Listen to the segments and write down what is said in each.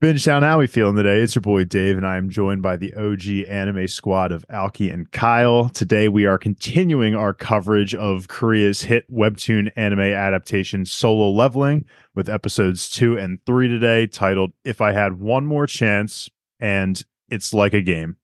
Bingetown, how we feeling today? It's your boy Dave, and I am joined by the OG anime squad of Alki and Kyle. Today, we are continuing our coverage of Korea's hit webtoon anime adaptation Solo Leveling with episodes two and three today, titled If I Had One More Chance, and It's Like a Game.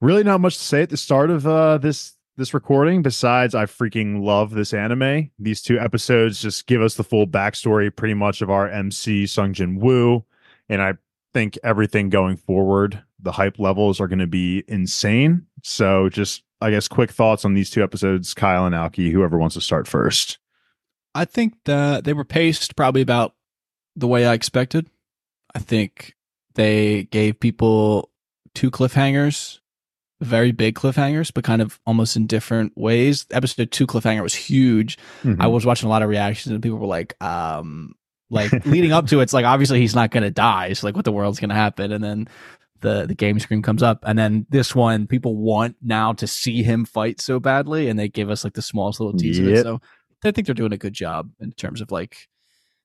Really, not much to say at the start of uh, this this recording besides I freaking love this anime. These two episodes just give us the full backstory, pretty much of our MC Sung Jin Woo and I think everything going forward, the hype levels are going to be insane. So, just I guess quick thoughts on these two episodes, Kyle and Alki. Whoever wants to start first. I think that they were paced probably about the way I expected. I think they gave people two cliffhangers, very big cliffhangers, but kind of almost in different ways. Episode two cliffhanger was huge. Mm-hmm. I was watching a lot of reactions and people were like, um, like leading up to it, it's like obviously he's not going to die. So like what the world's going to happen, and then the the game screen comes up, and then this one people want now to see him fight so badly, and they give us like the smallest little tease yep. of it. So I think they're doing a good job in terms of like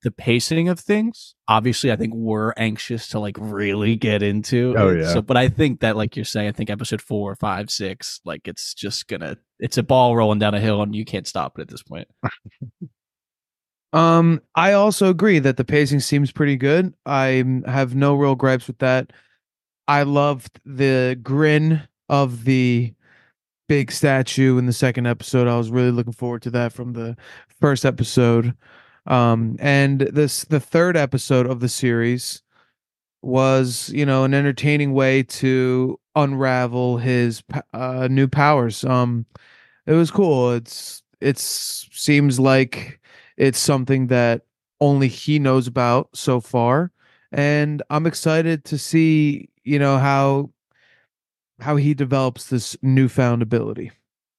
the pacing of things. Obviously, I think we're anxious to like really get into. Oh yeah. So, but I think that like you're saying, I think episode four, five, six, like it's just gonna, it's a ball rolling down a hill, and you can't stop it at this point. Um, I also agree that the pacing seems pretty good. I have no real gripes with that. I loved the grin of the big statue in the second episode. I was really looking forward to that from the first episode. Um, and this the third episode of the series was, you know, an entertaining way to unravel his uh, new powers. Um, it was cool. It's it's seems like it's something that only he knows about so far, and I'm excited to see you know how how he develops this newfound ability.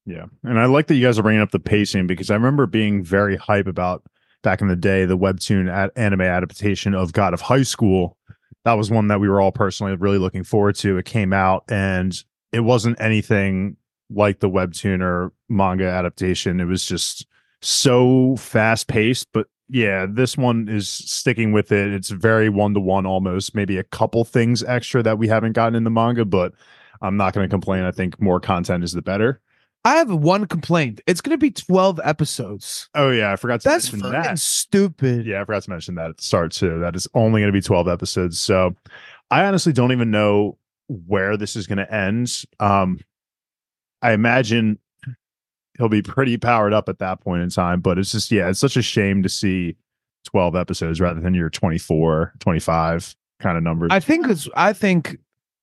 Yeah, and I like that you guys are bringing up the pacing because I remember being very hype about back in the day the webtoon ad- anime adaptation of God of High School. That was one that we were all personally really looking forward to. It came out and it wasn't anything like the webtoon or manga adaptation. It was just so fast paced, but yeah, this one is sticking with it. It's very one to one almost, maybe a couple things extra that we haven't gotten in the manga, but I'm not going to complain. I think more content is the better. I have one complaint. It's going to be 12 episodes. Oh yeah, I forgot to That's mention that. stupid. Yeah, I forgot to mention that at the start too. That is only going to be 12 episodes. So I honestly don't even know where this is going to end. Um I imagine he'll be pretty powered up at that point in time. But it's just, yeah, it's such a shame to see 12 episodes rather than your 24, 25 kind of numbers. I think it's, I think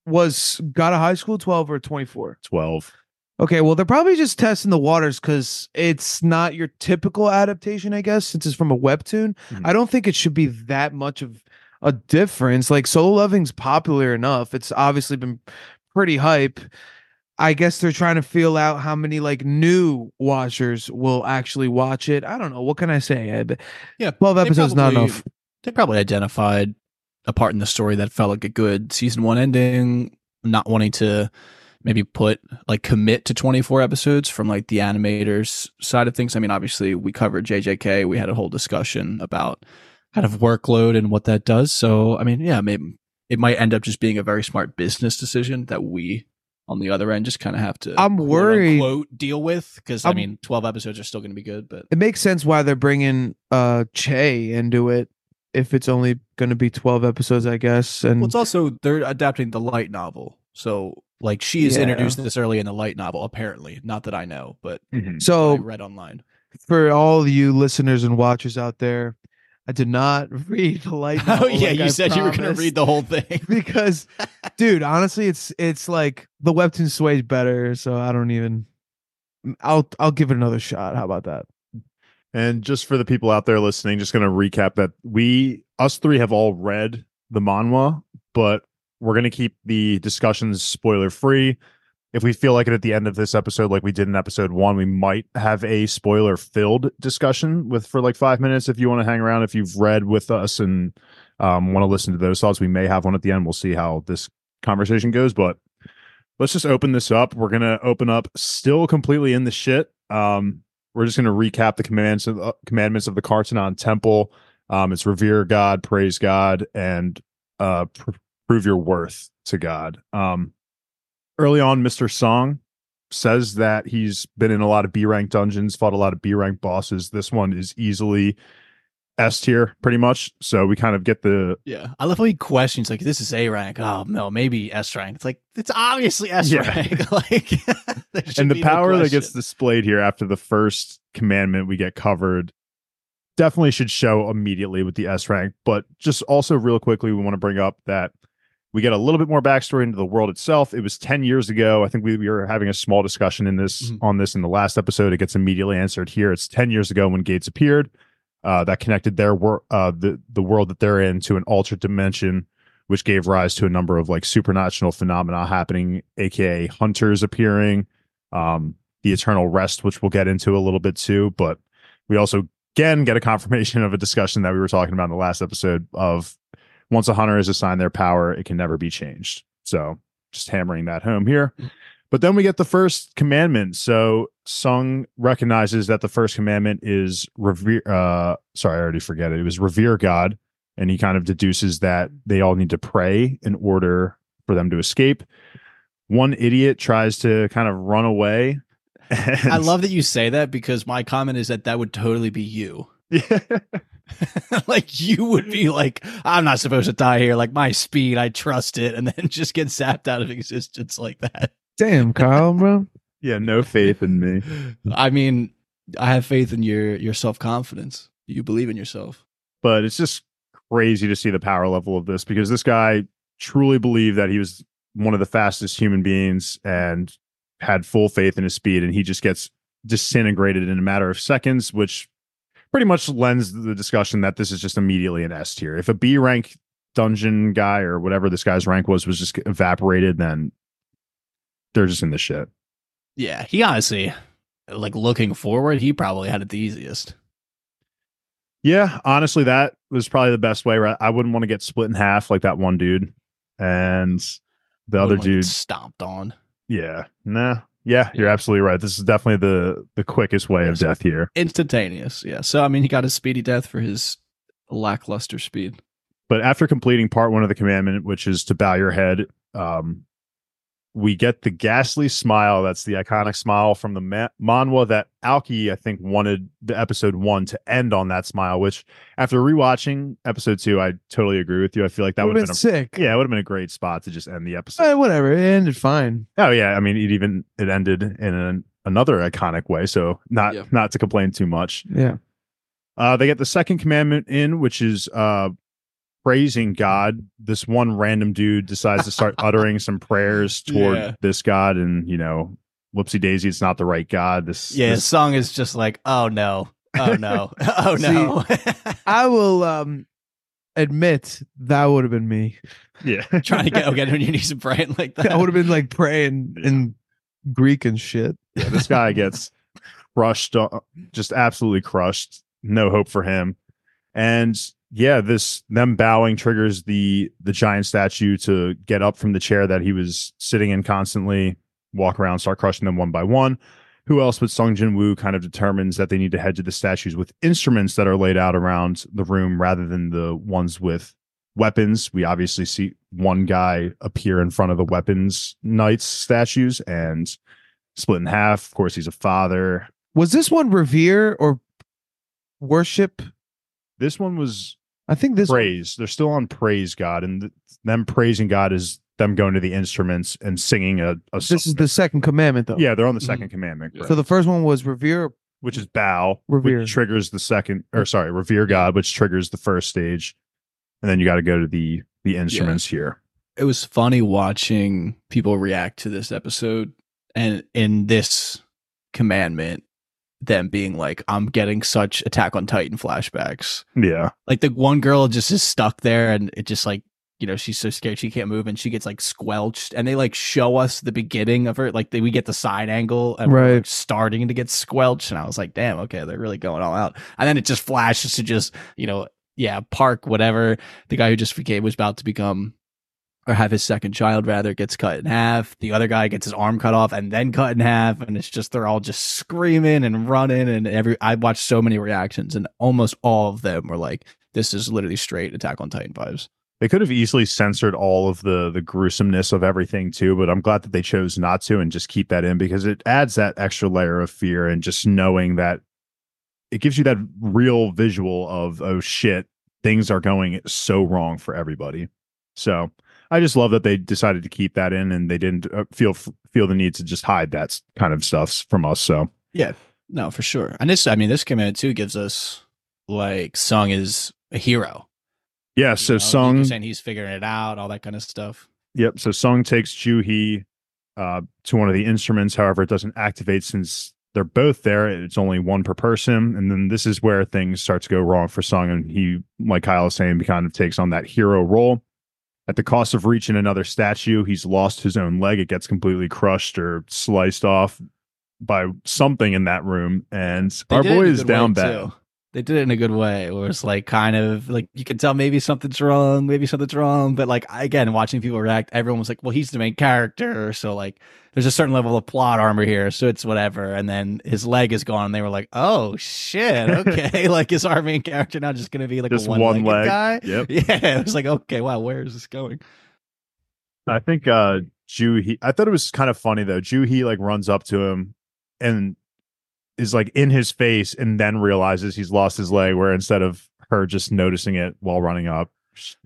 was God of High School 12 or 24? 12. Okay, well, they're probably just testing the waters because it's not your typical adaptation, I guess, since it's from a webtoon. Mm-hmm. I don't think it should be that much of a difference. Like Solo Leveling's popular enough. It's obviously been pretty hype. I guess they're trying to feel out how many like new watchers will actually watch it. I don't know. What can I say? yeah, twelve episodes probably, not enough. They probably identified a part in the story that felt like a good season one ending, not wanting to maybe put like commit to 24 episodes from like the animators side of things. I mean, obviously we covered JJK. We had a whole discussion about kind of workload and what that does. So, I mean, yeah, maybe it might end up just being a very smart business decision that we on the other end just kind of have to i'm worried quote, deal with because i mean 12 episodes are still going to be good but it makes sense why they're bringing uh che into it if it's only going to be 12 episodes, I guess. And Well, it's also they're adapting the light novel, so like she is Yeah. introduced this early in the light novel. Apparently, not that I know, but Mhm. I so read online. for all you listeners and watchers out there, I did not read the light oh, novel. Oh yeah, like you I said you were going to read the whole thing. because dude honestly it's it's like the webtoon sways better so i don't even i'll i'll give it another shot how about that And just for the people out there listening, just going to recap that we, us three, have all read the manhwa, but we're going to keep the discussions spoiler free. If we feel like it at the end of this episode, like we did in episode one, we might have a spoiler filled discussion with for like five minutes. If you want to hang around, if you've read with us and um, want to listen to those thoughts, we may have one at the end. We'll see how this conversation goes, but let's just open this up. We're to open up still completely in the shit. Um, we're just to recap the commands of uh, commandments of the Cartenon Temple. Um, it's revere God, praise God, and uh, pr- prove your worth to God. Um, early on, Mister Song says that he's been in a lot of B rank dungeons, fought a lot of B rank bosses. This one is easily S tier, pretty much. So we kind of get the Yeah, I love how he questions like, "This is A rank. Oh no, maybe S rank." It's like it's obviously S Yeah. rank. like, and the be no power that gets displayed here after the first commandment we get covered definitely should show immediately with the S rank. But just also real quickly, we want to bring up that we get a little bit more backstory into the world itself. It was 10 years ago. I think we, we were having a small discussion in this Mhm. on this in the last episode. It gets immediately answered here. It's 10 years ago when Gates appeared. Uh, that connected their wor- uh, the the world that they're in to an altered dimension, which gave rise to a number of like supernatural phenomena happening, aka hunters appearing, um, the eternal rest, which we'll get into a little bit too. But we also again get a confirmation of a discussion that we were talking about in the last episode of once a hunter is assigned their power, it can never be changed. So just hammering that home here. But then we get the first commandment. So Sung recognizes that the first commandment is revere. Uh, sorry, I already forget it. It was revere God, and he kind of deduces that they all need to pray in order for them to escape. One idiot tries to kind of run away. I love that you say that because my comment is that that would totally be you. Yeah. like you would be like, I'm not supposed to die here. Like my speed, I trust it, and then just get zapped out of existence like that. damn kyle bro yeah, no faith in me. I mean, I have faith in your your self confidence. You believe in yourself. but it's just crazy to see the power level of this because this guy truly believed that he was one of the fastest human beings and had full faith in his speed and he just gets disintegrated in a matter of seconds which pretty much lends the discussion that this is just immediately an S tier. If a B rank dungeon guy or whatever this guy's rank was was just evaporated then they're just in the shit. Yeah, he honestly, like looking forward, he probably had it the easiest. Yeah, honestly, that was probably the best way. Right? I wouldn't want to get split in half like that one dude, and the other Wouldn't wanna dude. stomped on. Yeah, nah, yeah, you're absolutely right. This is definitely the the quickest way of death here. Instantaneous. Yeah. So I mean, he got a speedy death for his lackluster speed. But after completing part one of the commandment, which is to bow your head, um, we get the ghastly smile. That's the iconic smile from the ma- manhwa that Alki, I think, wanted the episode one to end on that smile. Which, after rewatching episode two, I totally agree with you. I feel like that would would have been been a sick yeah, it would have been a great spot to just end the episode. Eh, whatever it ended fine Oh yeah, I mean it even it ended in an, another iconic way, so not Yeah. not to complain too much. yeah Uh they get the second commandment in, which is uh praising God. This one random dude decides to start uttering some prayers toward Yeah. this God, and you know, whoopsie daisy, it's not the right God. This Yeah, his this- song is just like, oh no, oh no, oh no. i will um admit that would have been me yeah. Trying to get get on your knees and praying like that. i would have been like praying in greek and shit yeah, this guy gets crushed, uh, just absolutely crushed. No hope for him. And yeah, this them bowing triggers the the giant statue to get up from the chair that he was sitting in constantly, walk around, start crushing them one by one. Who else but Sung Jin Woo kind of determines that they need to head to the statues with instruments that are laid out around the room rather than the ones with weapons. We obviously see one guy appear in front of the weapons knights statues and split in half. Of course, he's a father. was this one revere or worship This one was I think this praise. They're still on praise God, and th- them praising God is them going to the instruments and singing a. a this is the second commandment though. yeah, they're on the Mhm. 2nd commandment, Yeah. correct. So the first one was revere. which is bow, Revere. which triggers the second, or sorry, revere God, which triggers the first stage, and then you got to go to the the instruments here. it was funny watching people react to this episode and in this commandment them being like i'm getting such attack on titan flashbacks. Yeah, like the one girl just is stuck there and it just like you know she's so scared she can't move and she gets like squelched and they like show us the beginning of her like they, we get the side angle and we're Right. like, starting to get squelched and i was like damn okay they're really going all out. And then it just flashes to just you know yeah park whatever the guy who just became was about to become or have his second child rather gets cut in half. The other guy gets his arm cut off and then cut in half. And it's just they're all just screaming and running and every i watched so many reactions and almost all of them were like this is literally straight attack on titan vibes. They could have easily censored all of the the gruesomeness of everything too, but I'm glad that they chose not to and just keep that in because it adds that extra layer of fear and just knowing that it gives you that real visual of oh shit, things are going so wrong for everybody. So I just love that they decided to keep that in and they didn't uh, feel feel the need to just hide that kind of stuff from us. So yeah, no for sure and this i mean this command too gives us like sung is a hero yeah, you so know? Sung saying he's figuring it out all that kind of stuff Yep. So Sung takes Juhi uh, to one of the instruments. However, it doesn't activate since they're both there. It's only one per person. And then this is where things start to go wrong for Sung. And he, like Kyle is saying, kind of takes on that hero role. At the cost of reaching another statue, he's lost his own leg. It gets completely crushed or sliced off by something in that room. And They our did it in boy is down too. They did it in a good way, where it's like kind of like you can tell maybe something's wrong, maybe something's wrong, but like again, watching people react, everyone was like, "Well, he's the main character," so like there's a certain level of plot armor here, so it's whatever. And then his leg is gone, and they were like, "Oh shit, okay, like is our main character now just gonna be like Just a one leg. guy?" Yep. Yeah, it was like, okay, wow, where is this going? I think uh Juhi I thought it was kind of funny though. Juhi like runs up to him and is like in his face and then realizes he's lost his leg where instead of her just noticing it while running up.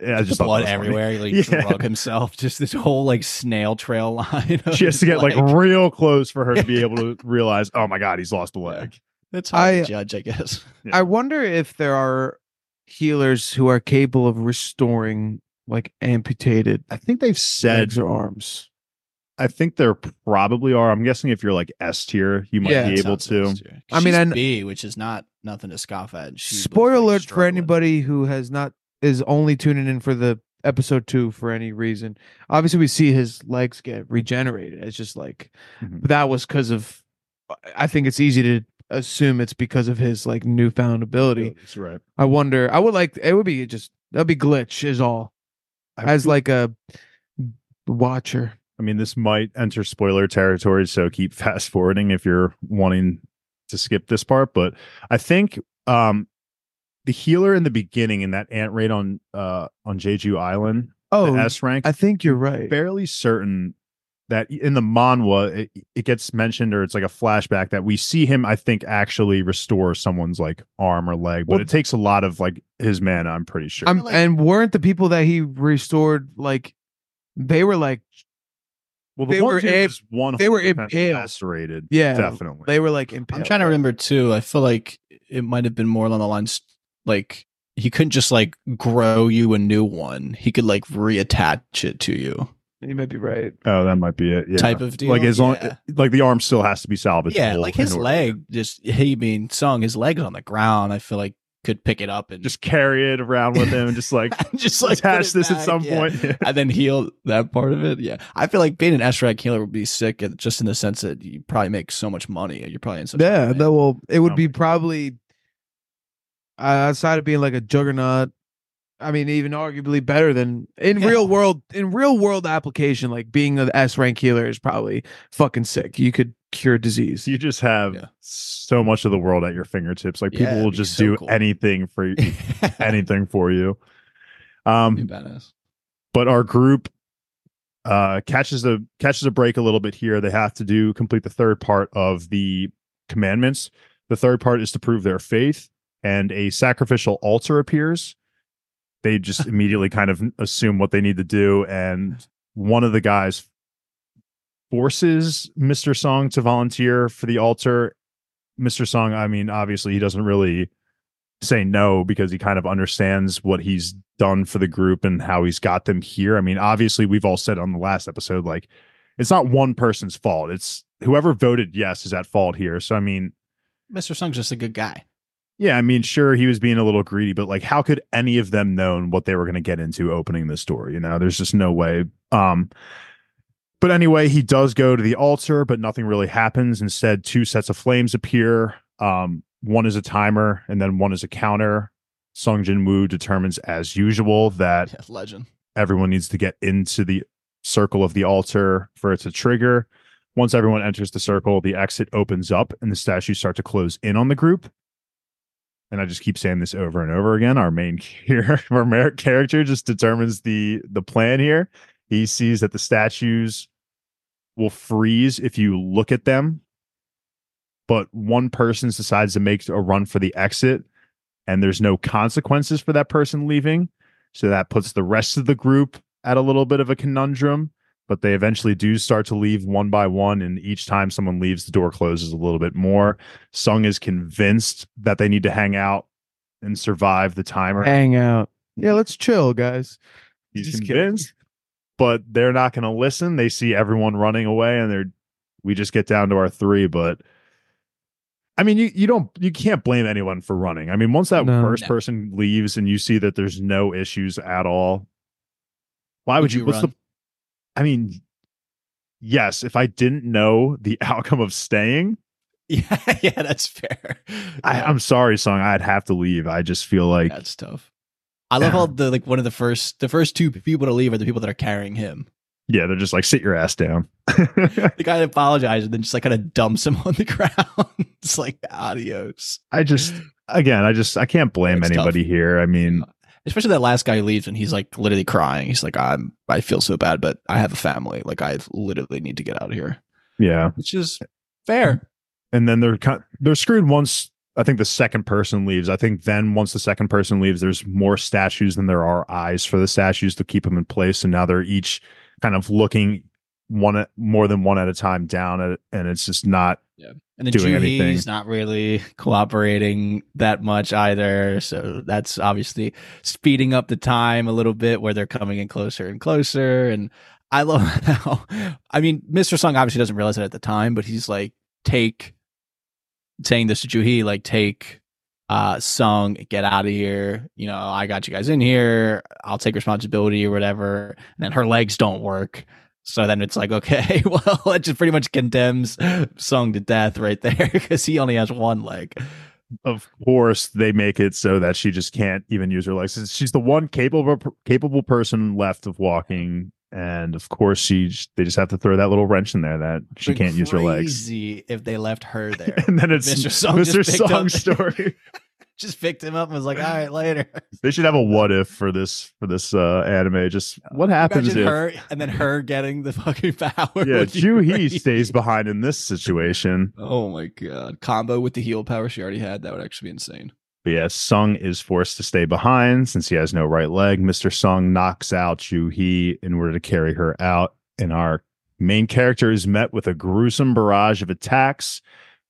I Just just blood was funny. everywhere. He like Yeah. drug himself. Just this whole like snail trail line. She has to his get like real close for her to be able to realize, oh my god, he's lost a leg. That's hard I- to judge, I guess. Yeah. I wonder if there are healers who are capable of restoring like amputated I think they've said legs or arms. I think there probably are. I'm guessing if you're like S tier, you might Yeah. be able to. I mean, She's I kn- B, which is not nothing to scoff at. She was, Spoiler like, alert for anybody who has not is only tuning in for the episode two for any reason. Obviously, we see his legs get regenerated. It's just like Mhm. that was because of. I think it's easy to assume it's because of his like newfound ability. That's right. I wonder. I would like. It would be just that'd be glitch is all I as feel- like a watcher. I mean, this might enter spoiler territory, so keep fast forwarding if you're wanting to skip this part. But I think um the healer in the beginning in that ant raid on uh on Jeju Island, Oh, the S rank, I think you're right. fairly certain that in the manhwa it, it gets mentioned or it's like a flashback that we see him i think actually restore someone's like arm or leg but Well- it takes a lot of like his mana i'm pretty sure I'm, like- and weren't the people that he restored like they were like well they were im- one they were impaled. lacerated yeah definitely they were like impaled. I'm trying to remember too. I feel like it might have been more along the lines like he couldn't just like grow you a new one. He could like reattach it to you, You might be right. oh that might be it yeah type of deal. like as long yeah. like the arm still has to be salvaged yeah, like his leg. Just he being sung, his legs on the ground. I feel like could pick it up and just carry it around with him and just like just like put attach it this at some yeah. point and then heal that part of it. Yeah, I feel like being an S rank healer would be sick, just in the sense that you probably make so much money. You're probably in such Yeah, high that will. It would Oh be probably uh, outside of being like a juggernaut. I mean, even arguably better than in Yeah. real world. In real world application, like being an S rank healer is probably fucking sick. You could cure disease. you just have Yeah. so much of the world at your fingertips like Yeah, people will just so do cool. anything for you Anything. anything for you um badass. but our group uh catches a catches a break a little bit here they have to do complete the third part of the commandments the third part is to prove their faith and a sacrificial altar appears they just immediately kind of assume what they need to do. And one of the guys forces Mr. Song to volunteer for the altar. Mr. Song, I mean, obviously he doesn't really say no because he kind of understands what he's done for the group and how he's got them here. I mean, obviously we've all said on the last episode, like it's not one person's fault. It's whoever voted yes is at fault here. So I mean, Mr. Song's just a good guy. Yeah, I mean, sure, he was being a little greedy, but like, how could any of them known what they were going to get into opening this door? You know, there's just no way. Um, but anyway, he does go to the altar, but nothing really happens. Instead, two sets of flames appear. Um, one is a timer, and then one is a counter. Sung Jin Woo determines, as usual, that legend. everyone needs to get into the circle of the altar for it to trigger. Once everyone enters the circle, the exit opens up and the statues start to close in on the group. And I just keep saying this over and over again. Our main here, our main character just determines the the plan here. He sees that the statues will freeze if you look at them, but one person decides to make a run for the exit, and there's no consequences for that person leaving. So that puts the rest of the group at a little bit of a conundrum, but they eventually do start to leave one by one. And each time someone leaves, the door closes a little bit more. Sung is convinced that they need to hang out and survive the timer. Hang out. Yeah, let's chill, guys. He's Just convinced, but they're not going to listen. They see everyone running away, and they're we just get down to our three. But I mean, you you don't you can't blame anyone for running. I mean, once that No. first No. person leaves and you see that there's no issues at all, why would, Would you? you what's the? I mean, yes. If I didn't know the outcome of staying, Yeah, yeah, that's fair. I, I'm sorry, song. I'd have to leave. I just feel like that's tough. I love how the like one of the first the first two people to leave are the people that are carrying him. yeah, they're just like sit your ass down. The guy apologizes and then just like kind of dumps him on the ground. it's like adios. I just again, I just I can't blame It's tough. anybody here. I mean, Especially that last guy who leaves and he's like literally crying. He's like, I'm I feel so bad, but I have a family. Like I literally need to get out of here. yeah. Which is fair. And then they're kind they're screwed once I think the second person leaves. I think then once the second person leaves, there's more statues than there are eyes for the statues to keep them in place. And now they're each kind of looking one at more than one at a time down at and it's just not yeah. And then doing anything. Not really cooperating that much either. So that's obviously speeding up the time a little bit where they're coming in closer and closer. And I love how, I mean, Mr. Sung obviously doesn't realize it at the time, but he's like, take, saying this to Juhi, like, take uh Sung, get out of here. You know, I got you guys in here. I'll take responsibility or whatever. And then her legs don't work. So then it's like, okay, well, it just pretty much condemns Sung to death right there because he only has one leg. of course they make it so that she just can't even use her legs. She's the one capable capable person left of walking. And of course, she they just have to throw that little wrench in there that she Been can't use her legs. Crazy if they left her there. And then it's Mr. Song Mr. just picked Song's up- story. just picked him up and was like, all right, later. They should have a what if for this for this uh anime. Just what happens Imagine if her and then her getting the fucking power. yeah, would be Juhi stays behind in this situation. Oh my god. Combo with the heal power she already had. That would actually be insane. But yeah, Sung is forced to stay behind since he has no right leg. Mr. Sung knocks out Juhi in order to carry her out, and our main character is met with a gruesome barrage of attacks.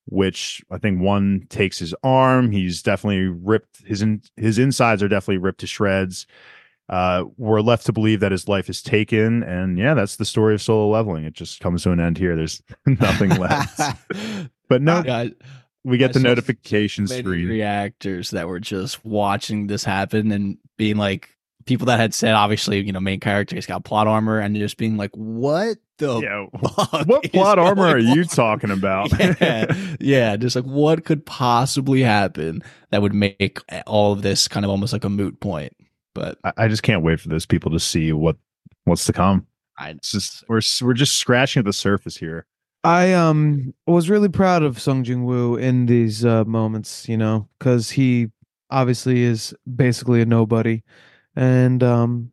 Which I think one takes his arm. He's definitely ripped his in, his insides are definitely ripped to shreds. Uh, we're left to believe that his life is taken, and yeah, that's the story of solo leveling. It just comes to an end here. There's nothing left. But no, Yeah, we get I the notification screen. reactors that were just watching this happen and being like people that had said obviously you know main character's got plot armor and just being like what the Yeah, what plot armor are you talking about? yeah, yeah, just like what could possibly happen that would make all of this kind of almost like a moot point. But I, I just can't wait for those people to see what what's to come. I It's just we're we're just scratching at the surface here. I um was really proud of Sung Jin Woo in these uh, moments, you know, because he obviously is basically a nobody, and um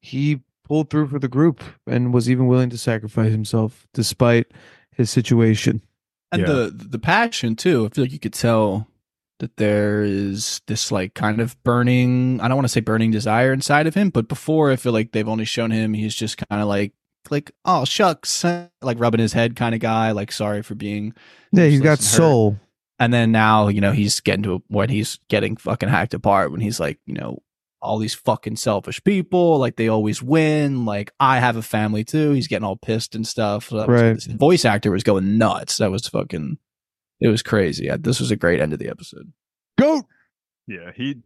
he pulled through for the group and was even willing to sacrifice himself despite his situation. and Yeah. the the passion too. I feel like you could tell that there is this like kind of burning I don't want to say burning desire inside of him, but before I feel like they've only shown him he's just kind of like like oh shucks like rubbing his head kind of guy like sorry for being Yeah, he's got useless hurt. soul. and then now you know he's getting to when he's getting fucking hacked apart when he's like you know all these fucking selfish people like they always win like i have a family too he's getting all pissed and stuff so that was- Right. voice actor was going nuts that was fucking it was crazy Yeah, this was a great end of the episode Goat. Yeah, he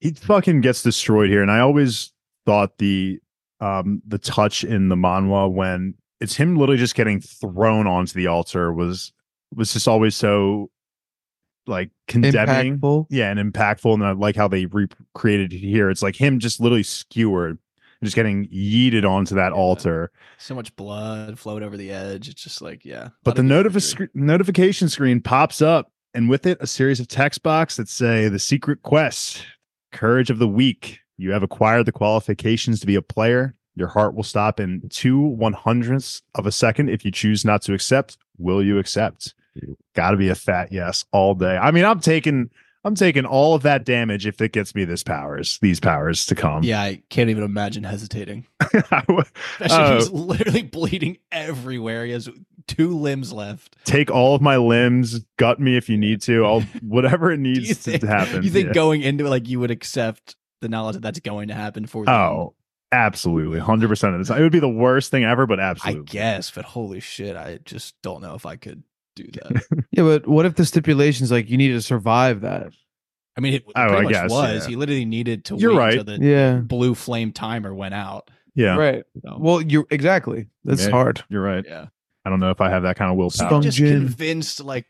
he fucking gets destroyed here, and I always thought the um the touch in the manhwa when it's him literally just getting thrown onto the altar was was just always so like condemning. Impactful. Yeah, and impactful, and I like how they recreated it here. It's like him just literally skewered, just getting yeeted onto that Yeah. altar. so much blood flowed over the edge it's just like yeah But the notifi- notification screen pops up, and with it, a series of text box that say the secret quest, courage of the weak. You have acquired the qualifications to be a player. Your heart will stop in two one hundredths of a second if you choose not to accept. Will you accept? Got to be a fat yes all day. I mean, I'm taking, I'm taking all of that damage if it gets me this powers, these powers to come. yeah i can't even imagine hesitating I would especially Oh. he's literally bleeding everywhere he has two limbs left take all of my limbs, gut me if you need to. I'll whatever it Do you needs to happen. You think Yeah. going into it like you would accept the knowledge that that's going to happen for you? Oh, absolutely. 100% of the time. It would be the worst thing ever, but absolutely. I guess, but holy shit, I just don't know if I could do that. Yeah, but what if the stipulations like you need to survive that? I mean, it Oh, I much guess, was. yeah. He literally needed to You're wait right. until the Yeah. blue flame timer went out. Yeah, Right. So, Well, you're exactly. That's Yeah. hard. you're right. yeah. I don't know if I have that kind of willpower. Stung Just Jin. convinced, like,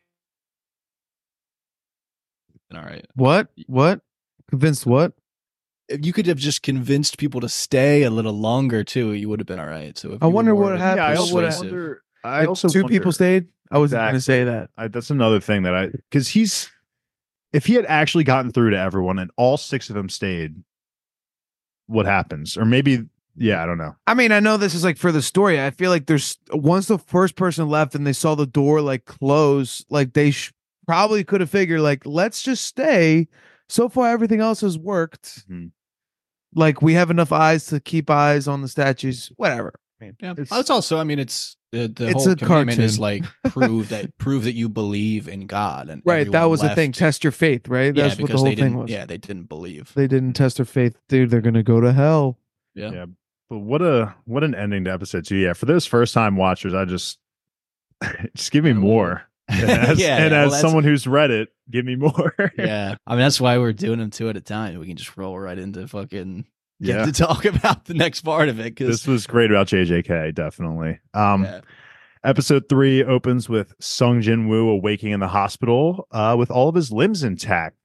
all right. What? What? Convinced what? If you could have just convinced people to stay a little longer too, you would have been all right. So if I wonder what happened- Yeah, I also wonder. I If also two wonder- people stayed. I wasn't going to say that. I, that's another thing that I because he's if he had actually gotten through to everyone and all six of them stayed, what happens? Or maybe, yeah, I don't know. I mean, I know this is like for the story. I feel like there's once the first person left and they saw the door like close, like they sh- probably could have figured like let's just stay. So far, everything else has worked. Mhm. Like we have enough eyes to keep eyes on the statues. Whatever. Yeah, It's- it's, also. I mean, it's the, the It's whole a commandment is like prove that prove that you believe in God and Right. That everyone was the thing. Test your faith. Right. yeah, That's what the whole they thing didn't. was. Yeah, they didn't believe. They didn't test their faith, dude. They're gonna go to hell. Yeah. Yeah. But what a what an ending to episode two. Yeah, for those first time watchers, I just just give me more. And as, Yeah, and well, as someone who's read it, give me more. yeah, I mean that's why we're doing them two at a time. We can just roll right into fucking get yeah. to talk about the next part of it because This was great about JJK, definitely. Um yeah. Episode three opens with Sung Jin Woo awaking in the hospital uh, with all of his limbs intact.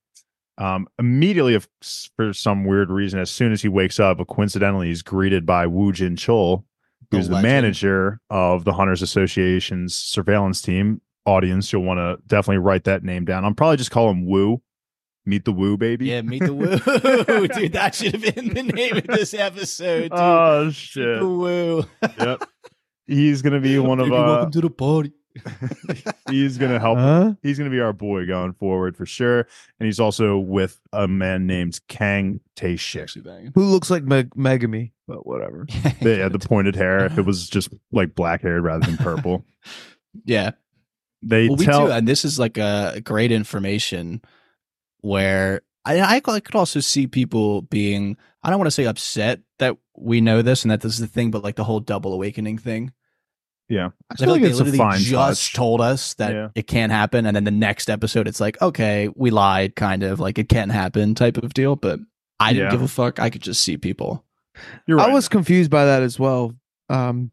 Um, immediately, if, for some weird reason, as soon as he wakes up, coincidentally, he's greeted by Woo Jin Chul, who's the, legend. manager of the Hunters Association's surveillance team. Audience, you'll want to definitely write that name down. I'm probably just call him Woo. Meet the Woo, baby. yeah, meet the woo, dude. That should have been the name of this episode. Dude. Oh shit. the woo. yep. He's gonna be one of Baby, uh. welcome to the party. he's gonna help Huh? he's going to be our boy going forward for sure. And he's also with a man named Kang Tae Shik. Who looks like Meg- Megumi? But whatever. They had the pointed hair. If it was just like black haired rather than purple, yeah. They well, we tell. do, and this is like a great information where I, I could also see people being I don't want to say upset that we know this and that this is the thing, but like the whole double awakening thing. yeah, I I feel feel like like they it's a literally fine just touch. told us that Yeah. it can't happen, and then the next episode, it's like, okay, we lied, kind of like it can't happen type of deal. But I didn't Yeah. give a fuck. I could just see people. You're right. I was confused by that as well. Um,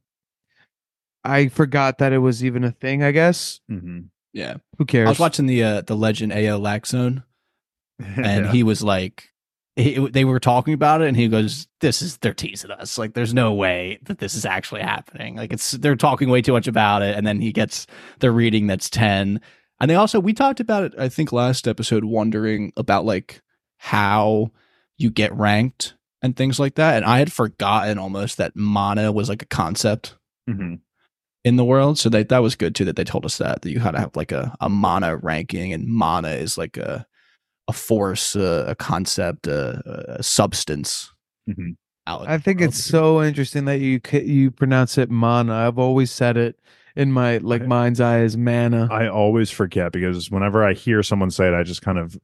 I forgot that it was even a thing. I guess Mhm. Yeah, who cares? I was watching the uh, the Legend AO Laxone, and Yeah. he was like he, they were talking about it and he goes this is they're teasing us like there's no way that this is actually happening like it's they're talking way too much about it and then he gets the reading that's 10 and they also we talked about it i think last episode wondering about like how you get ranked and things like that and i had forgotten almost that mana was like a concept Mhm. In the world so that that was good too that they told us that that you had to have like a, a mana ranking and mana is like a a force, a, a concept, a, a substance. Mhm. Out I think world. it's so interesting that you you pronounce it mana. I've always said it in my like I- mind's eye as mana. I always forget because whenever I hear someone say it, I just kind of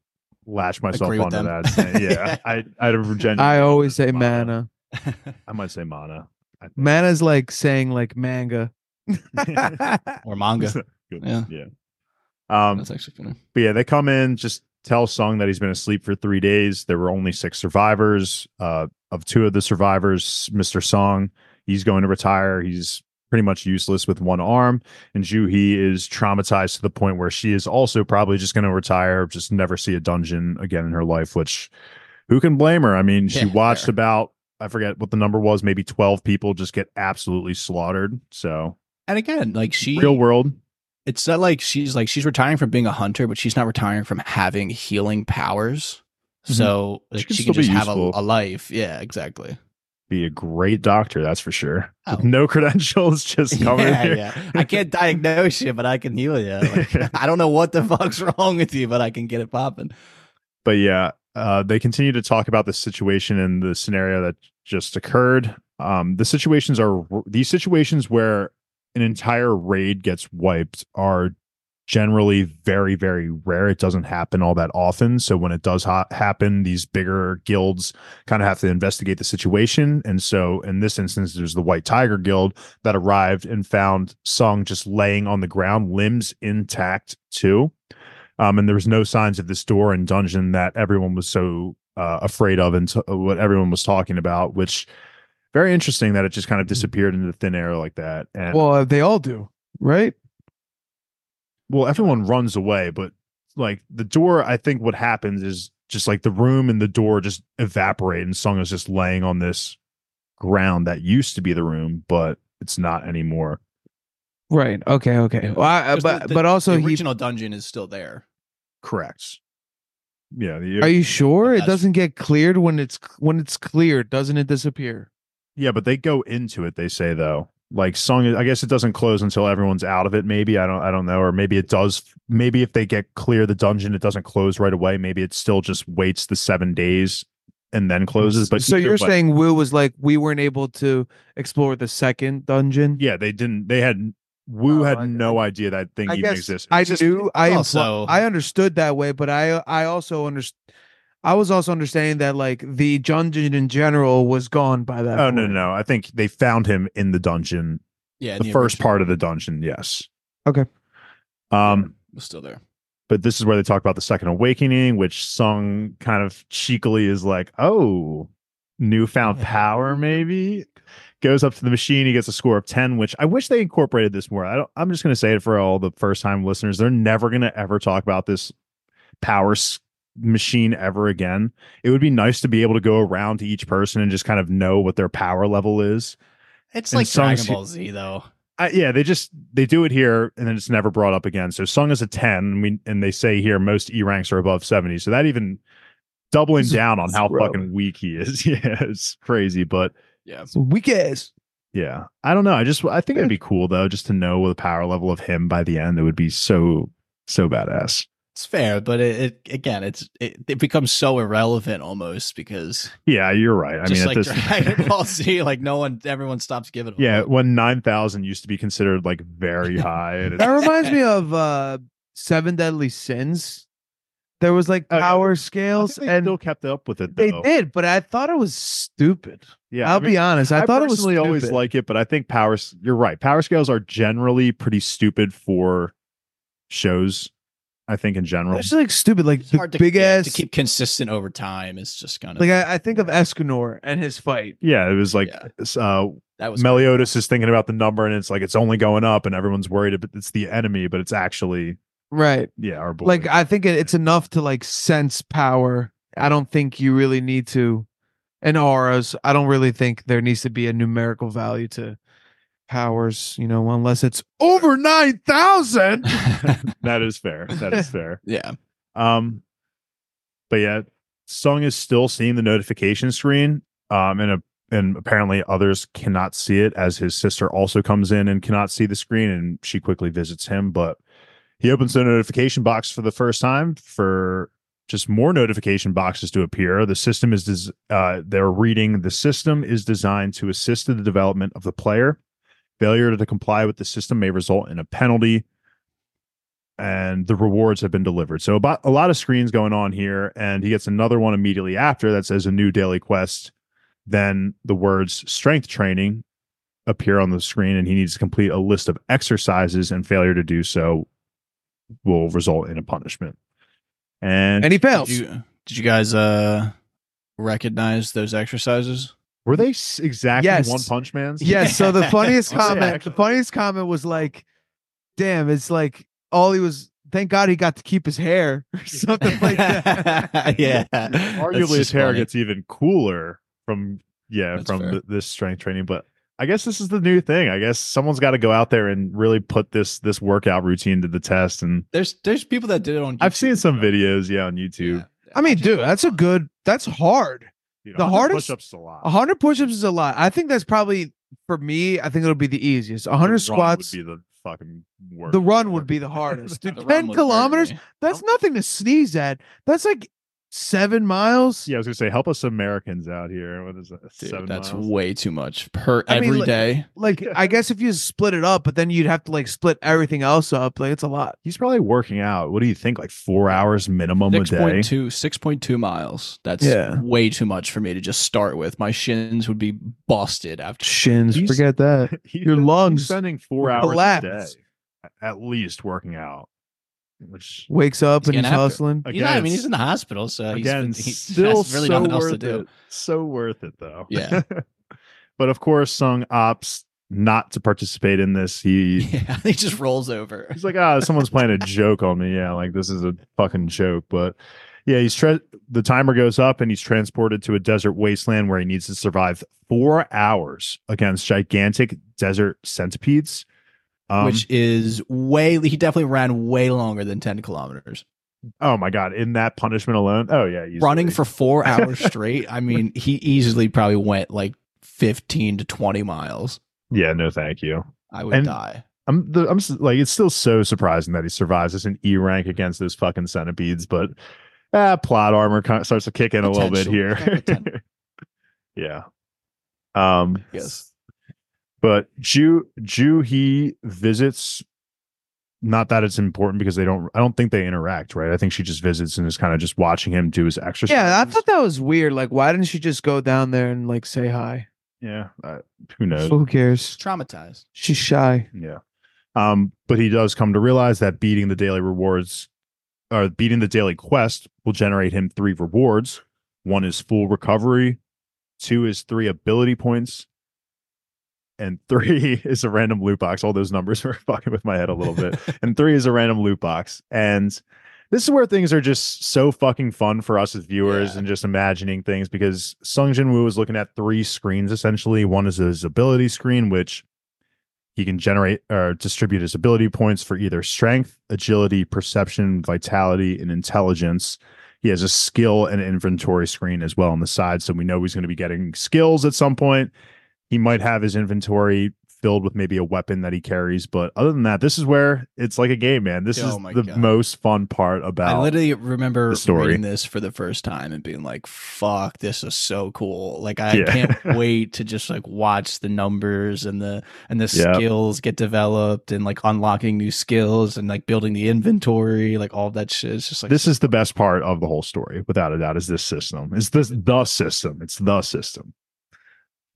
latch myself Agree onto that. saying- yeah, I I genuinely I always say mana. mana. I might say mana. Mana is like saying like manga. or manga. Yeah. yeah. Um, That's actually funny. But yeah, they come in, just tell Sung that he's been asleep for three days. There were only six survivors. Uh, of two of the survivors, Mr. Song, he's going to retire. He's pretty much useless with one arm. And Ju, he is traumatized to the point where she is also probably just going to retire, just never see a dungeon again in her life, which who can blame her? I mean, she Yeah, watched fair. about, I forget what the number was, maybe 12 people just get absolutely slaughtered. So, And again, like she, real world. it's not like she's like she's retiring from being a hunter, but she's not retiring from having healing powers. Mhm. So like, She can she, can just have a, a life. Yeah, exactly. Be a great doctor, that's for sure. Oh. No credentials, just coming yeah, here. yeah. I can't diagnose you, but I can heal you. Like, I don't know what the fuck's wrong with you, but I can get it popping. but yeah, uh, they continue to talk about the situation and the scenario that just occurred. Um, the situations are these situations where an entire raid gets wiped are generally very very rare. It doesn't happen all that often. So when it does ha- happen these bigger guilds kind of have to investigate the situation. And so in this instance there's the white tiger guild that arrived and found sung just laying on the ground limbs intact too. Um, and there was no signs of this door and dungeon that everyone was so uh, afraid of and t- what everyone was talking about which very interesting that it just kind of mm-hmm. disappeared into thin air like that and well, Well, they all do, right? Well, everyone runs away but like the door i think what happens is just like the room and the door just evaporate and sung is just laying on this ground that used to be the room but it's not anymore Right. Okay. Okay. Well, I, uh, 'Cause but the- the- but also the he. original dungeon is still there. correct yeah the, Are you uh, sure it doesn't get cleared when it's when it's cleared? Doesn't it disappear? Yeah, but they go into it. They say though, like song. I guess it doesn't close until everyone's out of it. Maybe I don't. I don't know. Or maybe it does. Maybe if they get clear the dungeon, it doesn't close right away. Maybe it still just waits the seven days and then closes. But so either you're way- saying Woo was like we weren't able to explore the second dungeon? yeah, they didn't. They had Woo Oh, had I- no idea that thing I even guess existed. I It's just- knew I impl- also- I understood that way, but I I also understood. I was also understanding that like the dungeon in general was gone by that. Oh no, point. no, no! I think they found him in the dungeon, Yeah, the first part of the dungeon. Yes. Okay. Um, was still there. but this is where they talk about the second awakening, which Sung kind of cheekily is like, "Oh, newfound power, maybe." Goes up to the machine, he gets a score of ten, which I wish they incorporated this more. I don't. I'm just going to say it for all the first time listeners: they're never going to ever talk about this power s- machine ever again. It would be nice to be able to go around to each person and just kind of know what their power level is. It's And like Dragon Ball Z though. I, yeah, they just they do it here and then it's never brought up again. So Sung is a ten, and we and they say here most E ranks are above seventy. So that even doubling down on how rough. fucking weak he is. Yeah, it's crazy, but Yeah. Weak ass. yeah, I don't know. I just I think it'd be cool though, just to know the power level of him by the end. It would be so so badass. It's fair, but it, it again, it's it, it becomes so irrelevant almost because Yeah, you're right. I just mean, like at this, Dragon Ball Z, like no one, everyone stops giving. a yeah, fuck. when nine thousand used to be considered like very high, That reminds me of uh Seven Deadly Sins. There was like Oh, power I scales, think they and still kept up with it. they did, but I thought it was stupid. Yeah, I'll I mean, be honest. I, thought it was personally always like it, but I think power. You're right. Power scales are generally pretty stupid for shows. I think in general. It's just like stupid, like It's the hard to, big yeah, ass. to keep consistent over time. It's just kind of like I, I think of Escanor and his fight. Yeah, it was like Yeah. uh, that was Meliodas is thinking about the number, and it's like it's only going up, and everyone's worried. But it's the enemy, but it's actually Right. yeah, our boy. Like I think it, it's enough to like sense power. I don't think you really need to and auras. I don't really think there needs to be a numerical value to powers, you know, unless it's over 9,000. that is fair. That is fair. yeah. Um, but yeah, Sung is still seeing the notification screen. Um, and a, and apparently others cannot see it as his sister also comes in and cannot see the screen, and she quickly visits him. But he opens the notification box for the first time for just more notification boxes to appear. The system is des- uh, they're reading the system is designed to assist in the development of the player. Failure to comply with the system may result in a penalty, and the rewards have been delivered. So about a lot of screens going on here, and he gets another one immediately after that says a new daily quest. Then the words strength training appear on the screen, and he needs to complete a list of exercises, and failure to do so will result in a punishment. And, And he fails. Did you, did you guys uh recognize those exercises? Were they exactly Yes. one punch man's? Yes. So the funniest comment, the funniest comment was like, "Damn, it's like all he was. Thank God he got to keep his hair or something like that." yeah. That's Arguably, his hair funny. gets even cooler from yeah That's from fair. th- this strength training. But I guess this is the new thing. I guess someone's got to go out there and really put this this workout routine to the test. And There's there's people that did it on. I've seen some bro. videos, yeah, on YouTube. Yeah. I mean, dude, that's a good. That's hard. Dude, The 100 hardest- push-ups is a lot. A hundred push-ups is a lot. I think that's probably for me. I think it'll be the easiest. A The hundred squats. would be the fucking worst. The run would be the hardest. Dude, The ten kilometers. That's nothing to sneeze at. That's like seven miles. Yeah, I was gonna say, help us Americans out here. What is that? Dude, Seven that's miles? way too much per I mean, every like- day. Like I guess if you split it up, but then you'd have to like split everything else up. Like it's a lot. He's probably working out. What do you think? Like four hours minimum a day. 6.2 6.2 miles. That's Yeah. way too much for me to just start with. My shins would be busted after. Shins. He's- forget that. Your lungs spending four hours collapse. a day, at least working out. Which Wakes up He's and he's getting after it. again, You know, I mean, he's in the hospital, so he's again been, he still has really so nothing else worth to do. it. So worth it though. Yeah. but of course, Sung opts not to participate in this. He Yeah, he just rolls over. he's like, ah, someone's playing a joke on me. Yeah, like this is a fucking joke. But yeah, he's tra- the timer goes up and he's transported to a desert wasteland where he needs to survive four hours against gigantic desert centipedes. Um, which is way. He definitely ran way longer than ten kilometers. oh my god, in that punishment alone. Oh yeah, easily. Running for four hours straight. I mean, he easily probably went like fifteen to twenty miles. yeah, no, thank you. I would And- die. I'm the, I'm like it's still so surprising that he survives as an E rank against those fucking centipedes, but ah, plot armor kind of starts to kick in a little bit here. Yeah, yeah. Um. Yes. But Jew Jew he visits. Not that it's important because they don't. I don't think they interact, right? I think she just visits and is kind of just watching him do his exercise. Yeah, I thought that was weird. Like, why didn't she just go down there and like say hi? Yeah. Uh, who knows? Who cares? Traumatized. She's shy. Yeah. Um, but he does come to realize that beating the daily rewards or beating the daily quest will generate him three rewards. One is full recovery, two is three ability points, and three is a random loot box. All those numbers were fucking with my head a little bit. and three is a random loot box. And this is where things are just so fucking fun for us as viewers Yeah. and just imagining things because Sung Jin Woo is looking at three screens essentially. One is his ability screen, which he can generate or distribute his ability points for either strength, agility, perception, vitality, and intelligence. He has a skill and inventory screen as well on the side. So we know he's going to be getting skills at some point. He might have his inventory filled with maybe a weapon that he carries. But other than that, this is where it's like a game, man. This Oh is the God. most fun part about. I literally remember the story. reading this for the first time and being like, "Fuck, this is so cool!" Like I Yeah. can't wait to just like watch the numbers and the and the skills get developed and like unlocking new skills and like building the inventory, like all that shit. It's just like this is the best part of the whole story, without a doubt, is this system. It's this the system. It's the system.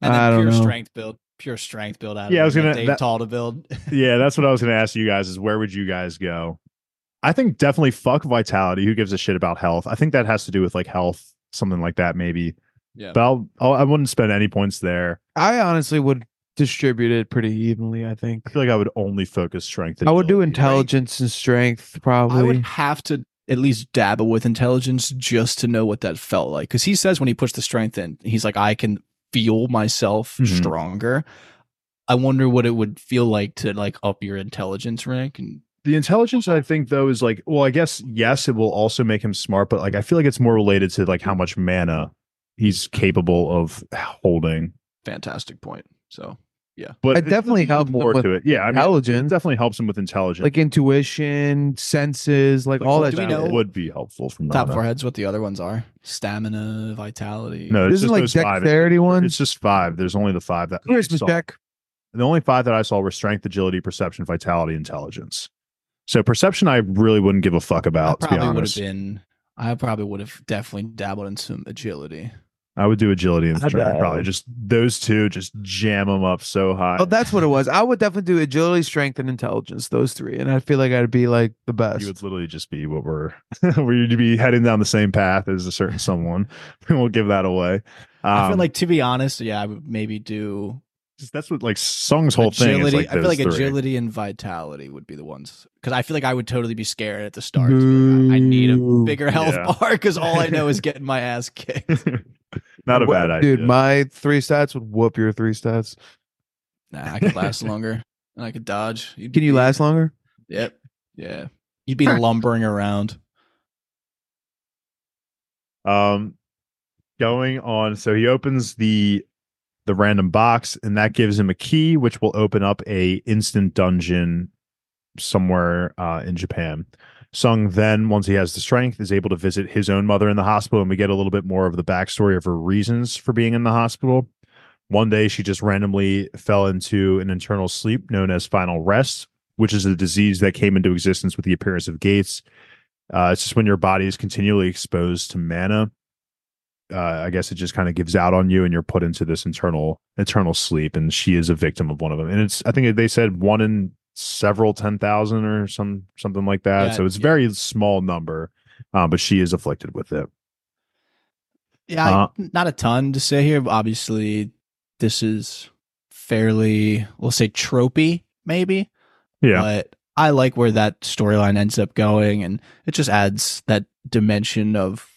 And then I don't pure know. strength build, pure strength build out. Yeah, I was gonna- Dave that- Tall to build. yeah, that's what I was going to ask you guys is where would you guys go? I think definitely fuck vitality. Who gives a shit about health? I think that has to do with like health, something like that, maybe. yeah, But I'll, I'll I wouldn't spend any points there. I honestly would distribute it pretty evenly. I think I feel like I would only focus strength. and I would do agility. intelligence and strength probably. I would have to at least dabble with intelligence just to know what that felt like. Because he says when he puts the strength in, he's like, I can feel myself Mhm. stronger. I wonder what it would feel like to like up your intelligence rank. And The intelligence, I think, though, is like, well, I guess yes, it will also make him smart, but like I feel like it's more related to like how much mana he's capable of holding. fantastic point. So but It definitely there's helped more with to it. Yeah, I mean, it intelligence. definitely helps him with intelligence. like intuition, senses, like, Like, all what that do we know? would be helpful from Top Nana. four heads. What the other ones are? Stamina, vitality. No, it's Isn't just like those five. dexterity one? It's just five. There's only the five that I Christmas saw. check. The only five that I saw were strength, agility, perception, vitality, intelligence. So perception, I really wouldn't give a fuck I about. To be probably would have honest, been. I probably would have definitely dabbled in some agility. I would do agility and strength. uh, Probably just those two, just jam them up so high. Oh, that's what it was. I would definitely do agility, strength, and intelligence. Those three, and I feel like I'd be like the best. you would literally just be what we're where you'd be heading down the same path as a certain someone. We won't give that away. I feel Um, like to be honest, yeah, I would maybe do that's what like Song's whole thing is like I feel like three. agility and vitality would be the ones because I feel like I would totally be scared at the start. to be like, I I need a bigger health Yeah. bar because all I know is getting my ass kicked. Not a Wha- bad idea, dude. My three stats would whoop your three stats. Nah, I could last longer and I could dodge. You'd Can you be- last longer? Yep. Yeah. You'd be lumbering around. Um, going on. So he opens the the random box, and that gives him a key, which will open up a instant dungeon somewhere uh, in Japan. Sung then, once he has the strength, is able to visit his own mother in the hospital, and we get a little bit more of the backstory of her reasons for being in the hospital. One day, she just randomly fell into an internal sleep known as final rest, which is a disease that came into existence with the appearance of gates. Uh, it's just when your body is continually exposed to mana. Uh, I guess it just kind of gives out on you, and you're put into this internal eternal sleep. And she is a victim of one of them. And it's I think they said one in several ten thousand or some something like that. Yeah, so it's a yeah. very small number, uh, but she is afflicted with it. Yeah, I- Uh, not a ton to say here. but Obviously, this is fairly, we'll say, tropey, maybe. Yeah, But I like where that storyline ends up going, and it just adds that dimension of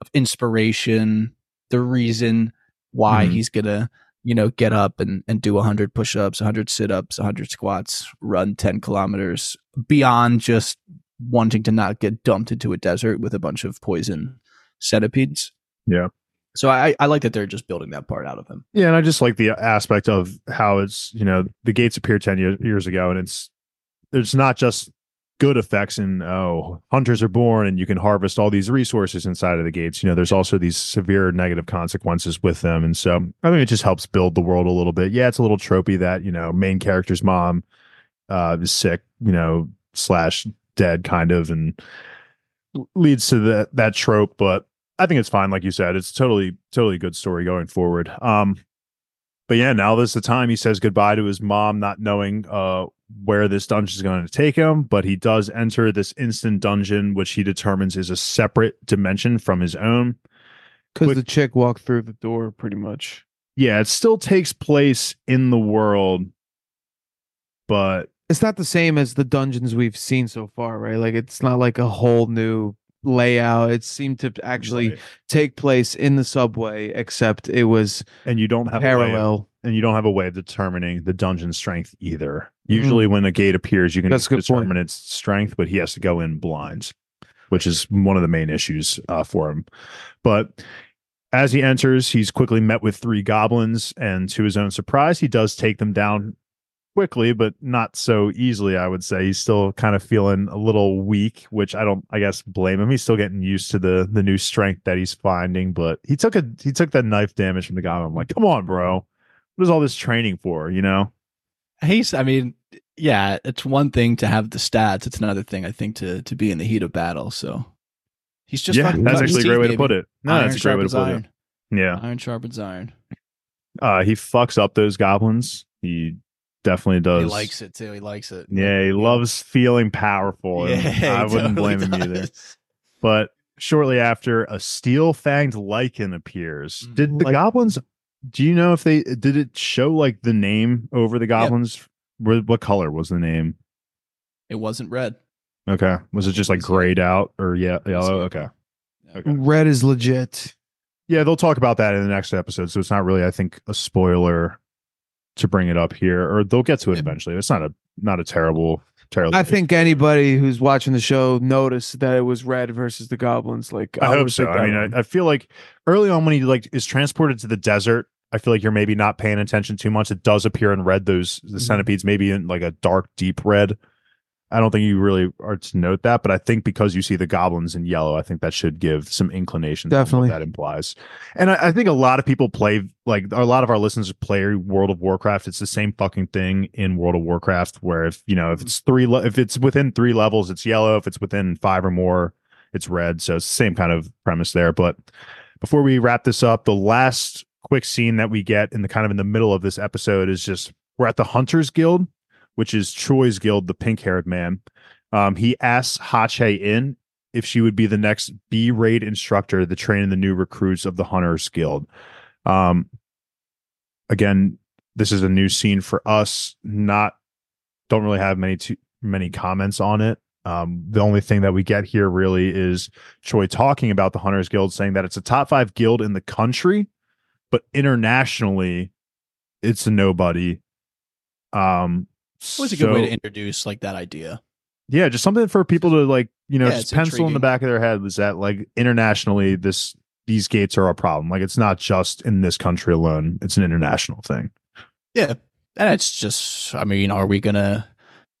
of inspiration, the reason why Mhm. he's gonna, you know, get up and and do hundred push-ups, hundred sit-ups, hundred squats, run ten kilometers beyond just wanting to not get dumped into a desert with a bunch of poison centipedes. Yeah. So I I like that they're just building that part out of him. Yeah, and I just like the aspect of how it's you know the gates appeared ten years, years ago, and it's it's not just good effects and oh hunters are born and you can harvest all these resources inside of the gates. You know, there's also these severe negative consequences with them, and so I think it just helps build the world a little bit. Yeah, it's a little tropey that you know main character's mom uh, is sick, you know, slash dead kind of, and leads to that that trope, but. I think it's fine, like you said. It's totally, totally good story going forward. Um, but yeah, now this is the time he says goodbye to his mom, not knowing uh where this dungeon is going to take him. But he does enter this instant dungeon, which he determines is a separate dimension from his own. Because the chick walked through the door, pretty much. Yeah, it still takes place in the world, but It's not the same as the dungeons we've seen so far, right? Like it's not like a whole new layout. It seemed to actually Right. take place in the subway, except it was and you don't have a way of- parallel. and you don't have a way of determining the dungeon strength either. Usually, when a gate appears, you can Mm-hmm. That's good point. determine its strength, but he has to go in blind, which is one of the main issues uh, for him. But as he enters, he's quickly met with three goblins, and to his own surprise, he does take them down quickly, but not so easily. I would say he's still kind of feeling a little weak, which I don't, I guess, blame him. He's still getting used to the the new strength that he's finding. But he took a he took that knife damage from the goblin. I'm like, come on, bro what is all this training for you know He's, I mean, yeah, it's one thing to have the stats. It's another thing, I think, to to be in the heat of battle. So he's just yeah fucking that's actually a great way teeth, to put it no iron that's a great way to sharpens put iron. it yeah Iron sharpens iron. uh he fucks up those goblins he definitely does He likes it too. He likes it. yeah he loves feeling powerful Yeah, i wouldn't totally blame him either but shortly after a steel fanged Lycan appears Mm. did the Like- goblins do you know if they did it show like the name over the goblins What- what color was the name It wasn't red. okay was it just like grayed out or yeah yellow okay Yeah. Okay. Red is legit. Yeah, they'll talk about that in the next episode. So it's not really, I think, a spoiler to bring it up here, or they'll get to it Yeah. eventually. It's not a not a terrible, I think anybody who's watching the show noticed that it was red versus the goblins. Like I hope so. I mean. I, I feel like early on when he like is transported to the desert I feel like you're maybe not paying attention too much. It does appear in red. Those the Mhm. centipedes maybe in like a dark, deep red. I don't think you really are to note that, but I think because you see the goblins in yellow, I think that should give some inclination. Definitely. what that implies. And I, I think a lot of people play like a lot of our listeners play World of Warcraft. It's the same fucking thing in World of Warcraft, where if you know if it's three le- if it's within three levels, it's yellow. If it's within five or more, it's red. So it's the same kind of premise there. But before we wrap this up, the last quick scene that we get in the kind of in the middle of this episode is just we're at the Hunters Guild, which is Choi's guild, the pink haired man. Um, he asks Hae-In if she would be the next B raid instructor to train the new recruits of the Hunters Guild. Um, again, this is a new scene for us. Not don't really have many too many comments on it. Um, the only thing that we get here really is Choi talking about the Hunters Guild, saying that it's a top five guild in the country, but internationally, it's a nobody. Um, It was a good way to introduce like that idea. yeah, just something for people to like, you know, Yeah, just pencil in the back of their head was that like internationally, this these gates are a problem. Like it's not just in this country alone; it's an international thing. Yeah. And it's just, I mean, are we going to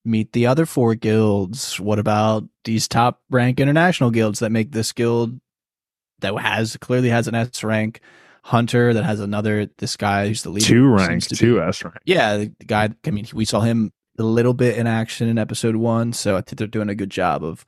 meet the other four guilds? What about these top rank international guilds that make this guild that has clearly has an S rank? Hunter that has another, this guy who's the leader. two who rank, to two be- S rank. Yeah. The guy, I mean, we saw him a little bit in action in episode one. So I think they're doing a good job of,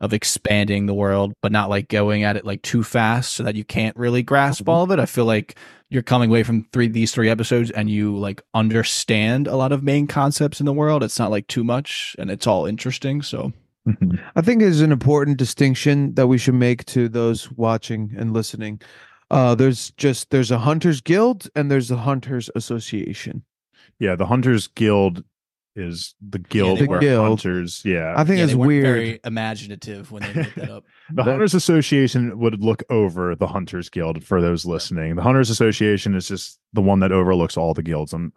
of expanding the world, but not like going at it like too fast so that you can't really grasp Mm-hmm. all of it. I feel like you're coming away from three these three episodes and you like understand a lot of main concepts in the world. It's not like too much and it's all interesting. So Mhm. I think is an important distinction that we should make to those watching and listening. Uh, there's just there's a hunters guild and there's a hunters association. Yeah, the Hunters Guild is the guild they where Guild. hunters. Yeah, I think yeah, it's weird. very imaginative when they made that up. the that- Hunters Association would look over the Hunters Guild for those listening. The Hunters Association is just the one that overlooks all the guilds. I'm,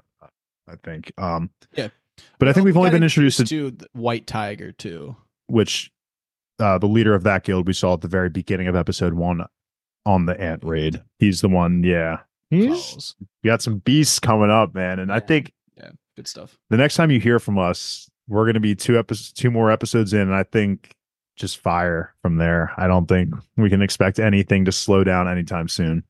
I think. Um, Yeah. but I think we've we only been introduced to to the White Tiger too. which uh, the leader of that guild we saw at the very beginning of episode one on the ant raid. He's the one. Yeah, he's we got some beasts coming up, man. And I think Yeah. Good stuff. the next time you hear from us, we're going to be two episodes, two more episodes in, and I think just fire from there. I don't think we can expect anything to slow down anytime soon.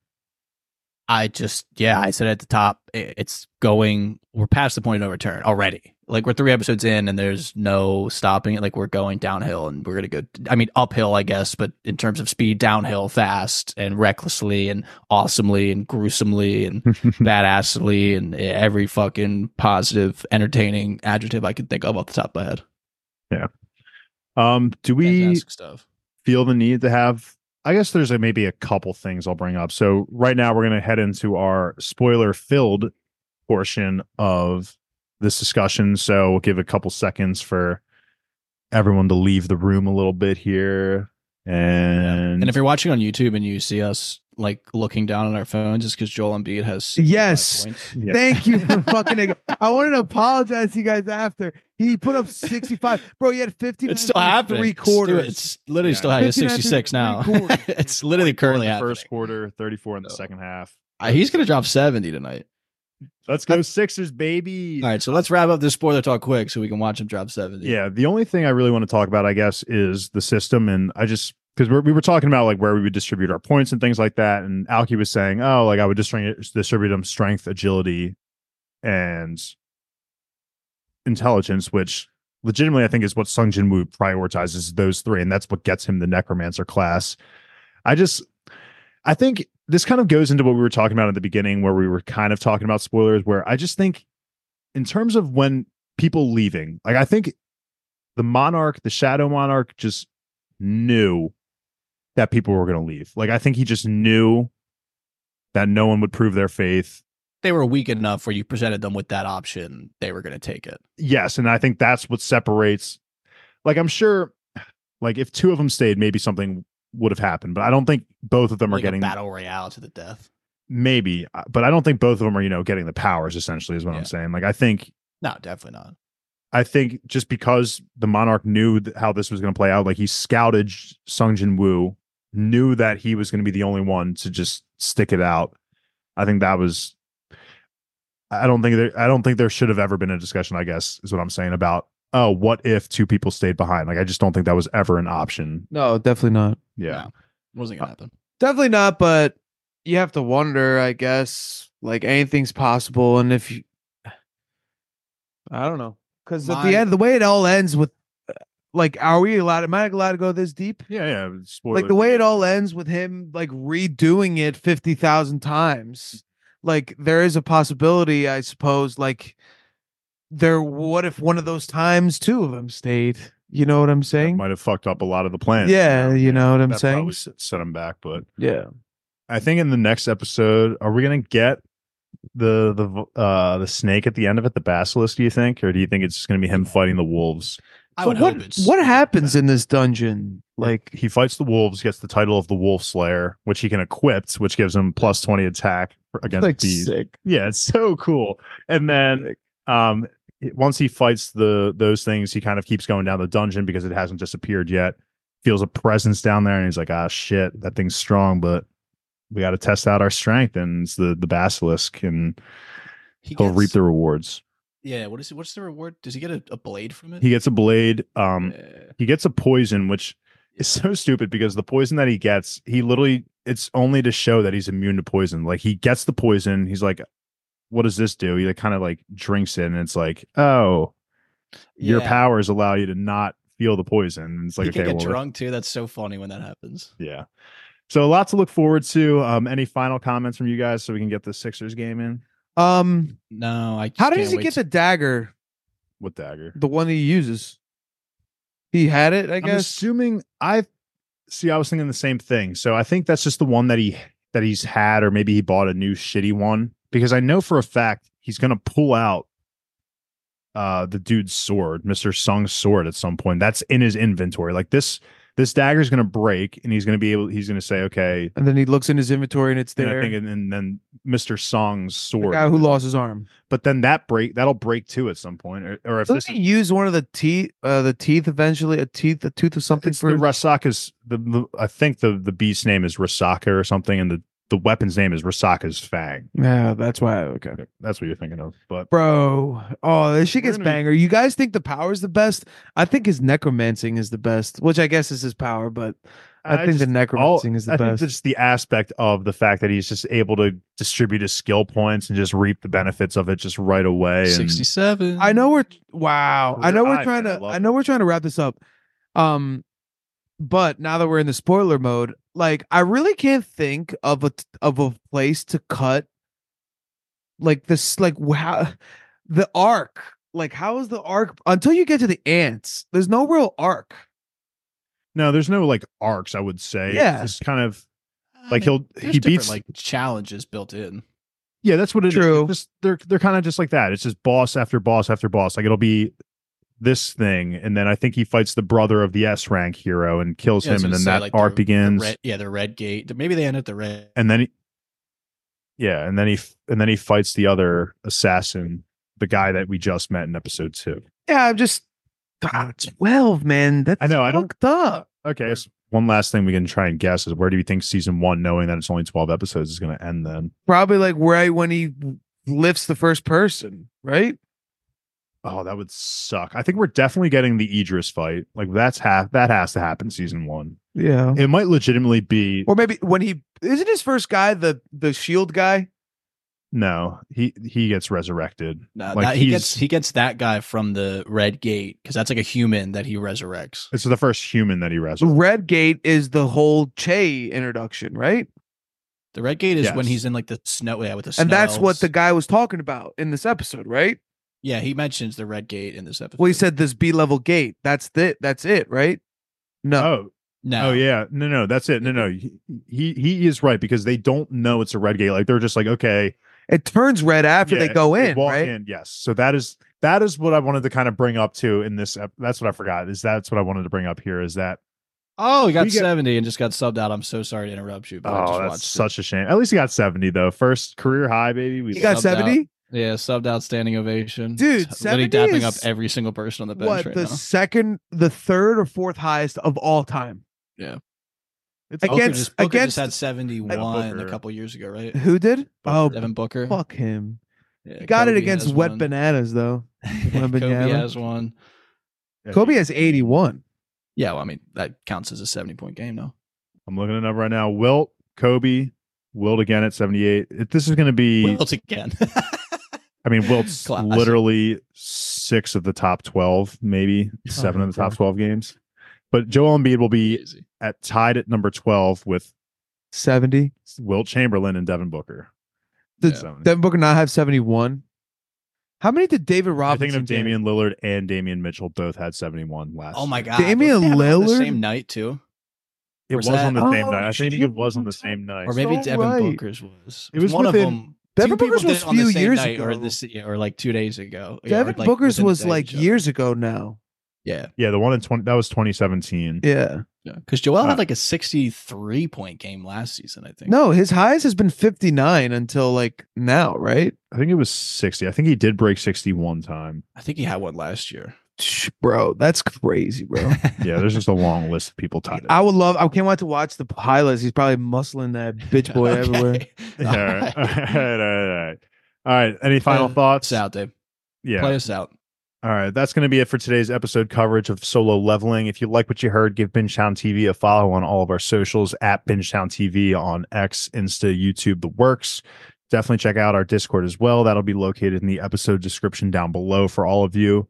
I just, yeah, I said at the top, it's going, we're past the point of no return already. Like we're three episodes in and there's no stopping it. Like we're going downhill and we're going to go, I mean, uphill, I guess, but in terms of speed, downhill fast and recklessly and awesomely and gruesomely and badassly and every fucking positive, entertaining adjective I could think of off the top of my head. Yeah. Um, do we feel the need to have? I guess there's a, maybe a couple things I'll bring up. So right now we're going to head into our spoiler-filled portion of this discussion. So we'll give a couple seconds for everyone to leave the room a little bit here. And, And if you're watching on YouTube and you see us like looking down on our phones, it's because Joel Embiid has Yes. Yeah. Thank you for fucking. I wanted to apologize to you guys after he put up 65. Bro, he had 50. It's still happening. Three Just quarters. It's literally Yeah. still happening. It's 59 through 66 now. it's literally currently in the happening. first quarter, 34 in the So- second half. Uh, he's going to drop 70 tonight. Let's go Sixers, baby. All right, so let's wrap up this spoiler talk quick so we can watch him drop 70. Yeah, the only thing I really want to talk about, I guess, is the system, and I just because we were talking about like where we would distribute our points and things like that, and Alki was saying, oh, like I would distribute distribute them strength, agility, and intelligence, which legitimately I think is what Sung Jin Woo prioritizes those three, and that's what gets him the Necromancer class. I just, I think this kind of goes into what we were talking about at the beginning, where we were kind of talking about spoilers, where I just think, in terms of when people leaving, like I think the Monarch, the Shadow Monarch, just knew that people were going to leave. Like I think he just knew that no one would prove their faith. They were weak enough where you presented them with that option. They were going to take it. Yes, and I think that's what separates. Like I'm sure, like if two of them stayed, maybe something would have happened, but I don't think both of them Like are getting battle royale to the death. maybe, uh, but I don't think both of them are you know getting the powers. Essentially, is what I'm saying. Like I think No, definitely not. I think just because the Monarch knew how this was going to play out, like he scouted Sung Jin Woo, knew that he was going to be the only one to just stick it out. I think that was I don't think there I don't think there should have ever been a discussion, I guess, is what I'm saying about oh, what if two people stayed behind? Like I just don't think that was ever an option. No, definitely not. Yeah. No, wasn't gonna happen. Definitely not, but you have to wonder, I guess, like anything's possible. And if you, I don't know, because at the end, the way it all ends with, uh, like, are we allowed? Am I allowed to go this deep? Yeah, yeah. Spoiler. Like the way it all ends with him like redoing it fifty thousand times. Like there is a possibility, I suppose. Like there, what if one of those times two of them stayed? You know what I'm saying? might have fucked up a lot of the plans. Yeah, you know what I'm that saying? probably set them back, but Yeah. I think in the next episode, are we gonna get the the uh the snake at the end of it, the basilisk? Do you think, or do you think it's just gonna be him fighting the wolves? I So would what hope it's what happens in this dungeon? Like He fights the wolves, gets the title of the Wolf Slayer, which he can equip, which gives him plus twenty attack against like bees. sick. Yeah, it's so cool. And then um it- once he fights the those things, he kind of keeps going down the dungeon because it hasn't disappeared yet. Feels a presence down there, and he's like, "Ah, shit, that thing's strong, but we got to test out our strength." And it's the the basilisk, and He he'll reap the rewards. Yeah, what is it? What's the reward? Does he get a, a blade from it? He gets a blade. Um, Yeah. he gets a poison, which is so stupid because the poison that he gets, he literally it's only to show that he's immune to poison. Like he gets the poison, he's like, "What does this do?" He like, kind of like drinks it, and it's like, "Oh, your Yeah. powers allow you to not feel the poison." And it's like, he okay, can get well, drunk too. That's so funny when that happens. yeah. So a lot to look forward to. Um, any final comments from you guys so we can get the Sixers game in Um, No, I. How can't does he get to- the dagger? with dagger? The one he uses. He had it, I I'm guess. assuming I see. I was thinking the same thing. So I think that's just the one that he that he's had, or maybe he bought a new shitty one because I know for a fact he's gonna pull out uh the dude's sword, Mister Sung's sword, at some point. That's in his inventory. Like this, this dagger's gonna break, and he's gonna be able. He's gonna say, okay. and then he looks in his inventory and it's And I there. think, and, and then Mister Song's the sword, guy who lost his arm. but then that break that'll break too at some point, or, or if Doesn't this he use one of the teeth? Uh, the teeth eventually, a teeth, a tooth of something for the Rasaka's the, the I think the the beast's name is Rasaka or something, and the the weapon's name is Rasaka's Fang. Yeah, that's why. Okay, That's what you're thinking of. But bro. Oh, this shit gets gonna banger. You guys think the power is the best? I think his necromancing is the best, which I guess is his power, but I, think the just- all- necromancing is the I think best. just the aspect of the fact that he's just able to distribute his skill points and just reap the benefits of it just right away. And Sixty-seven. I know we're wow. I know we're I- trying I to. love I know we're trying to wrap this up. Um, but now that we're in the spoiler mode, like I really can't think of a of a place to cut. Like this, like how the arc. Like how is the arc until you get to the ants? There's no real arc. no, there's no like arcs. I would say. Yeah. it's kind of I like mean, he'll he beats like challenges built in. Yeah, that's what it is. True. It's Just they're they're kind of just like that. It's just boss after boss after boss. Like it'll be this thing, and then I think he fights the brother of the S rank hero and kills Yeah, him, and then say, that like, arc the begins. red- yeah, the red gate. Maybe they end at the red. and then he, yeah, and then he and then he fights the other assassin, the guy that we just met in episode two. Yeah, I'm just ah, twelve, man. That's I know, I don't- fucked up. Okay, so one last thing we can try and guess is where do you think season one, knowing that it's only twelve episodes, is going to end? Then Probably like right when he lifts the first person, right? Oh, that would suck. I think we're definitely getting the Igris fight. Like that's half that has to happen season one. Yeah. It might legitimately be Or maybe when he isn't his first guy the the shield guy. no, he he gets resurrected. No, Like, that, he gets he gets that guy from the red gate because that's like a human that he resurrects. It's the first human that he The resurrects. Red Gate is the whole Che introduction, right? The red gate is when he's in like the snow, yeah, with the And that's what the guy was talking about in this episode, right? Yeah he mentions the red gate in this episode. Well, he said this B level gate. That's it. That's it, right? No. Oh, no, oh yeah, no, no, that's it. No, no, he, he he is right because they don't know it's a red gate. Like they're just like, okay, It turns red after they go in, walk right? in, yes. So that is that is what I wanted to kind of bring up too in this. ep- That's what I forgot. Is that's what I wanted to bring up here. Is that Oh, he got We get- seventy and just got subbed out. I'm so sorry to interrupt you, but I oh, just that's watched it. such a shame. At least he got seventy though. First career high, baby. We He got 70? Yeah, subbed out standing ovation. Dude, literally 70 dapping up every single person on the bench What right the now. second, the third or fourth highest of all time? Yeah. It's Booker against just, Booker against just had seventy one a couple years ago, right? who did? Oh, Devin Booker. fuck him. Yeah, Got it against wet one. bananas though. Kobe Wembanyama. has one. Kobe has 81. Yeah, well, I mean that counts as a seventy point game, though. I'm looking it up right now. Wilt, Kobe, Wilt again at 78. This is going to be. Wilt again. I mean, Wilt's Classic. literally six of the top 12, maybe oh, seven of the top 12 games. But Joel Embiid will be Easy. at tied at number 12 with 70. Wilt Chamberlain and Devin Booker. Did So- Devin Booker not have 71? How many did David Robinson? I'm thinking of get? Damian Lillard and Damian Mitchell both had 71 last. Oh my god, Damian Didn't they have one the Lillard? same night too, It Was was, on that- the same Oh, night. I think it was on the same night. or maybe So Devin right. Booker's was. It was one within- of them. Devin two Booker's did was it on the few years night or ago. this or like two days ago. Yeah, Devin like, Booker's was like years ago now. Yeah, Yeah, the one in 20 that was 2017. Yeah. yeah. Because Joel Uh, had like a sixty-three point game last season. I think. No, his highest has been 59 until like now, right? I think it was 60. I think he did break sixty one time. I think he had one last year. Shh, Bro, that's crazy, bro. Yeah, there's just a long list of people tied. I would love. I can't wait to watch the highlights. He's probably muscling that bitch boy Okay. everywhere. all right, all right, all right, all right. All right. Any final Uh, thoughts? Out, Dave. Yeah. Play us out. All right, that's going to be it for today's episode coverage of solo leveling. If you like what you heard, give Bingetown TV a follow on all of our socials at Bingetown TV on X, Insta, YouTube, the works. Definitely check out our Discord as well. That'll be located in the episode description down below for all of you.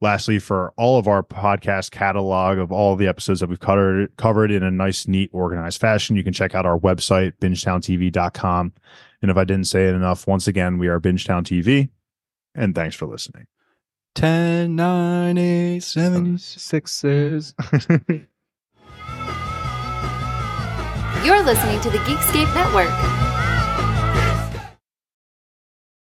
Lastly, for all of our podcast catalog of all the episodes that we've covered covered in a nice, neat, organized fashion, you can check out our website, bingetowntv.com. And if I didn't say it enough, once again, we are Bingetown TV. And thanks for listening. 10, 9, 8, 7, Sixes. You're listening to the Geekscape Network.